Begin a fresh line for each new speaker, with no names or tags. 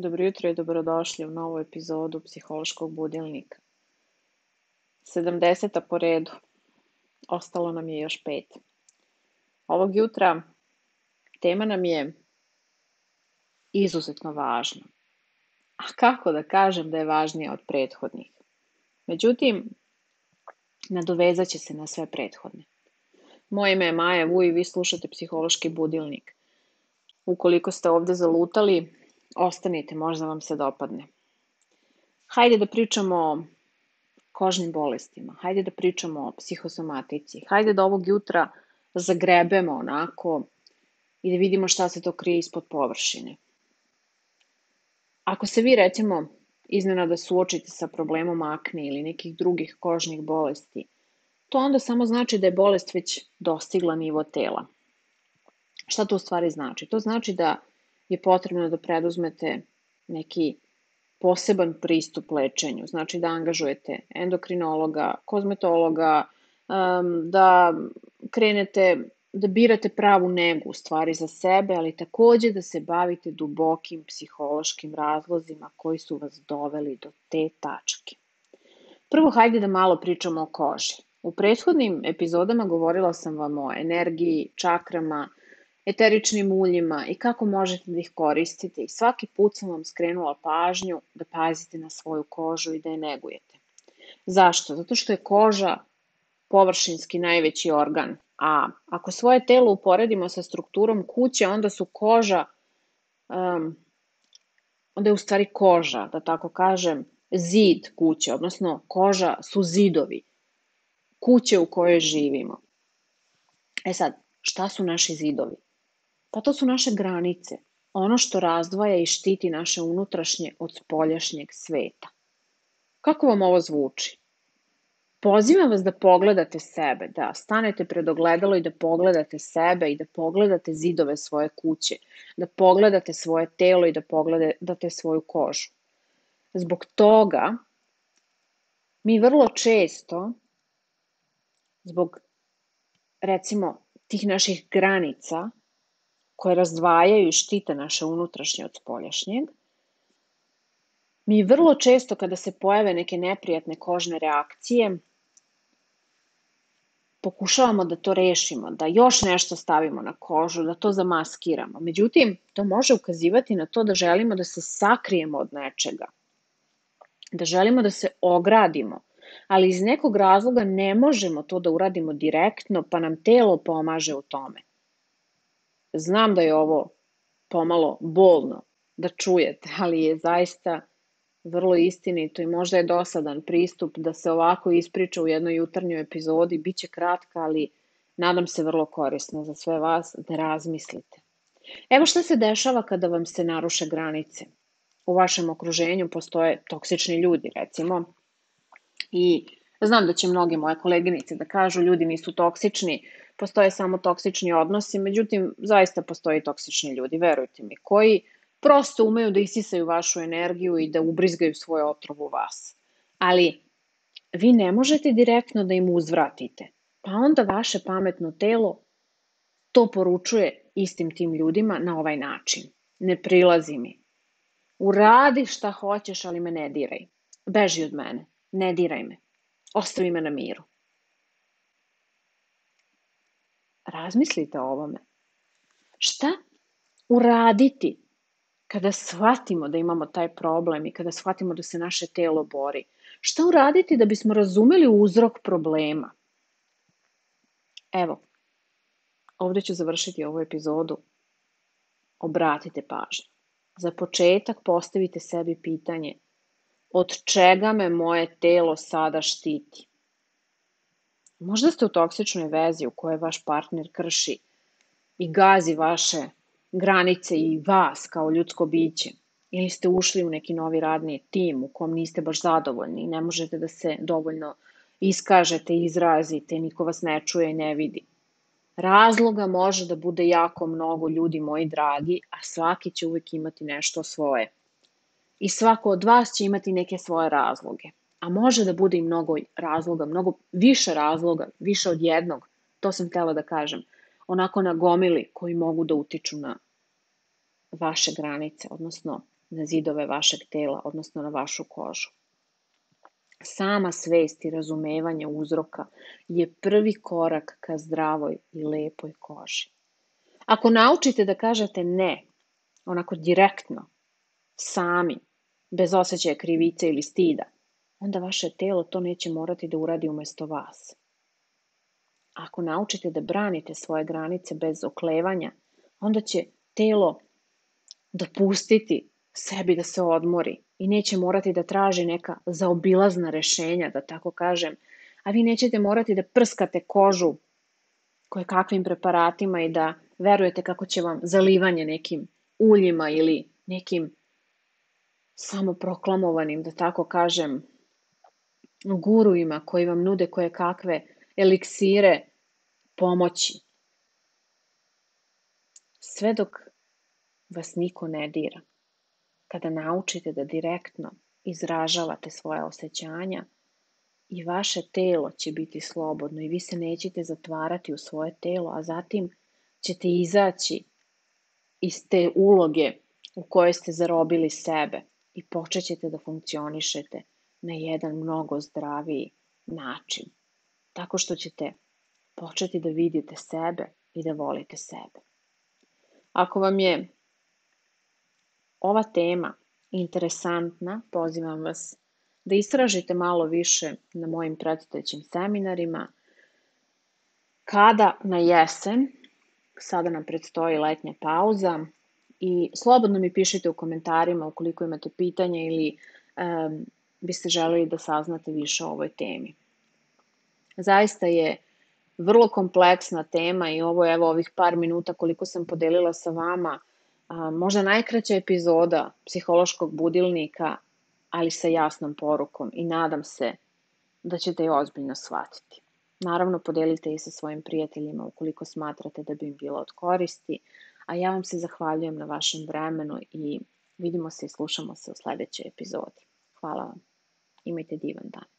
Dobro jutro i dobrodošli u novu epizodu Psihološkog budilnika. 70. po redu. Ostalo nam je još pet. Ovog jutra tema nam je izuzetno važna. A kako da kažem da je važnija od prethodnih? Međutim, nadovezat će se na sve prethodne. Moje ime je Maja Vuj i vi slušate Psihološki budilnik. Ukoliko ste ovde zalutali, ostanite, možda vam se dopadne. Hajde da pričamo o kožnim bolestima, hajde da pričamo o psihosomatici, hajde da ovog jutra zagrebemo onako i da vidimo šta se to krije ispod površine. Ako se vi recimo iznenada suočite sa problemom akne ili nekih drugih kožnih bolesti, to onda samo znači da je bolest već dostigla nivo tela. Šta to u stvari znači? To znači da je potrebno da preduzmete neki poseban pristup lečenju. Znači da angažujete endokrinologa, kozmetologa, da krenete da birate pravu negu u stvari za sebe, ali takođe da se bavite dubokim psihološkim razlozima koji su vas doveli do te tačke. Prvo, hajde da malo pričamo o koži. U prethodnim epizodama govorila sam vam o energiji, čakrama, eteričnim uljima i kako možete da ih koristite i svaki put sam vam skrenula pažnju da pazite na svoju kožu i da je negujete. Zašto? Zato što je koža površinski najveći organ, a ako svoje telo uporedimo sa strukturom kuće, onda su koža, um, onda je u stvari koža, da tako kažem, zid kuće, odnosno koža su zidovi kuće u kojoj živimo. E sad, šta su naši zidovi? Pa to su naše granice, ono što razdvaja i štiti naše unutrašnje od spoljašnjeg sveta. Kako vam ovo zvuči? Pozivam vas da pogledate sebe, da stanete pred ogledalo i da pogledate sebe i da pogledate zidove svoje kuće, da pogledate svoje telo i da pogledate svoju kožu. Zbog toga mi vrlo često, zbog recimo tih naših granica, koje razdvajaju i štite naše unutrašnje od spoljašnjeg, mi vrlo često kada se pojave neke neprijatne kožne reakcije, pokušavamo da to rešimo, da još nešto stavimo na kožu, da to zamaskiramo. Međutim, to može ukazivati na to da želimo da se sakrijemo od nečega, da želimo da se ogradimo, ali iz nekog razloga ne možemo to da uradimo direktno, pa nam telo pomaže u tome. Znam da je ovo pomalo bolno da čujete, ali je zaista vrlo istinito i možda je dosadan pristup da se ovako ispriča u jednoj jutarnjoj epizodi. Biće kratka, ali nadam se vrlo korisno za sve vas da razmislite. Evo šta se dešava kada vam se naruše granice. U vašem okruženju postoje toksični ljudi, recimo, i znam da će mnoge moje koleginice da kažu ljudi nisu toksični, postoje samo toksični odnosi, međutim, zaista postoji toksični ljudi, verujte mi, koji prosto umeju da isisaju vašu energiju i da ubrizgaju svoj otrov u vas. Ali vi ne možete direktno da im uzvratite, pa onda vaše pametno telo to poručuje istim tim ljudima na ovaj način. Ne prilazi mi. Uradi šta hoćeš, ali me ne diraj. Beži od mene. Ne diraj me. Ostavi me na miru. razmislite o ovome. Šta uraditi kada shvatimo da imamo taj problem i kada shvatimo da se naše telo bori? Šta uraditi da bismo razumeli uzrok problema? Evo, ovde ću završiti ovu epizodu. Obratite pažnju. Za početak postavite sebi pitanje od čega me moje telo sada štiti? Možda ste u toksičnoj vezi u kojoj vaš partner krši i gazi vaše granice i vas kao ljudsko biće. Ili ste ušli u neki novi radni tim u kom niste baš zadovoljni i ne možete da se dovoljno iskažete, izrazite, niko vas ne čuje i ne vidi. Razloga može da bude jako mnogo ljudi, moji dragi, a svaki će uvek imati nešto svoje. I svako od vas će imati neke svoje razloge. A može da bude i mnogo razloga, mnogo više razloga, više od jednog. To sam htela da kažem. Onako na gomili koji mogu da utiču na vaše granice, odnosno na zidove vašeg tela, odnosno na vašu kožu. Sama svest i razumevanje uzroka je prvi korak ka zdravoj i lepoj koži. Ako naučite da kažete ne, onako direktno, sami, bez osjećaja krivice ili stida, onda vaše telo to neće morati da uradi umesto vas. Ako naučite da branite svoje granice bez oklevanja, onda će telo dopustiti sebi da se odmori i neće morati da traži neka zaobilazna rešenja, da tako kažem, a vi nećete morati da prskate kožu koje kakvim preparatima i da verujete kako će vam zalivanje nekim uljima ili nekim samoproklamovanim, da tako kažem, guruima koji vam nude koje kakve eliksire pomoći. Sve dok vas niko ne dira. Kada naučite da direktno izražavate svoje osjećanja i vaše telo će biti slobodno i vi se nećete zatvarati u svoje telo, a zatim ćete izaći iz te uloge u kojoj ste zarobili sebe i počećete da funkcionišete na jedan mnogo zdraviji način. Tako što ćete početi da vidite sebe i da volite sebe. Ako vam je ova tema interesantna, pozivam vas da istražite malo više na mojim predstojećim seminarima. Kada na jesen, sada nam predstoji letnja pauza, i slobodno mi pišite u komentarima ukoliko imate pitanja ili um, biste želeli da saznate više o ovoj temi. Zaista je vrlo kompleksna tema i ovo je evo ovih par minuta koliko sam podelila sa vama a, možda najkraća epizoda psihološkog budilnika, ali sa jasnom porukom i nadam se da ćete je ozbiljno shvatiti. Naravno, podelite i sa svojim prijateljima ukoliko smatrate da bi im bilo od koristi, a ja vam se zahvaljujem na vašem vremenu i vidimo se i slušamo se u sledećoj epizodi. Hvala vam. Imajte divan dan.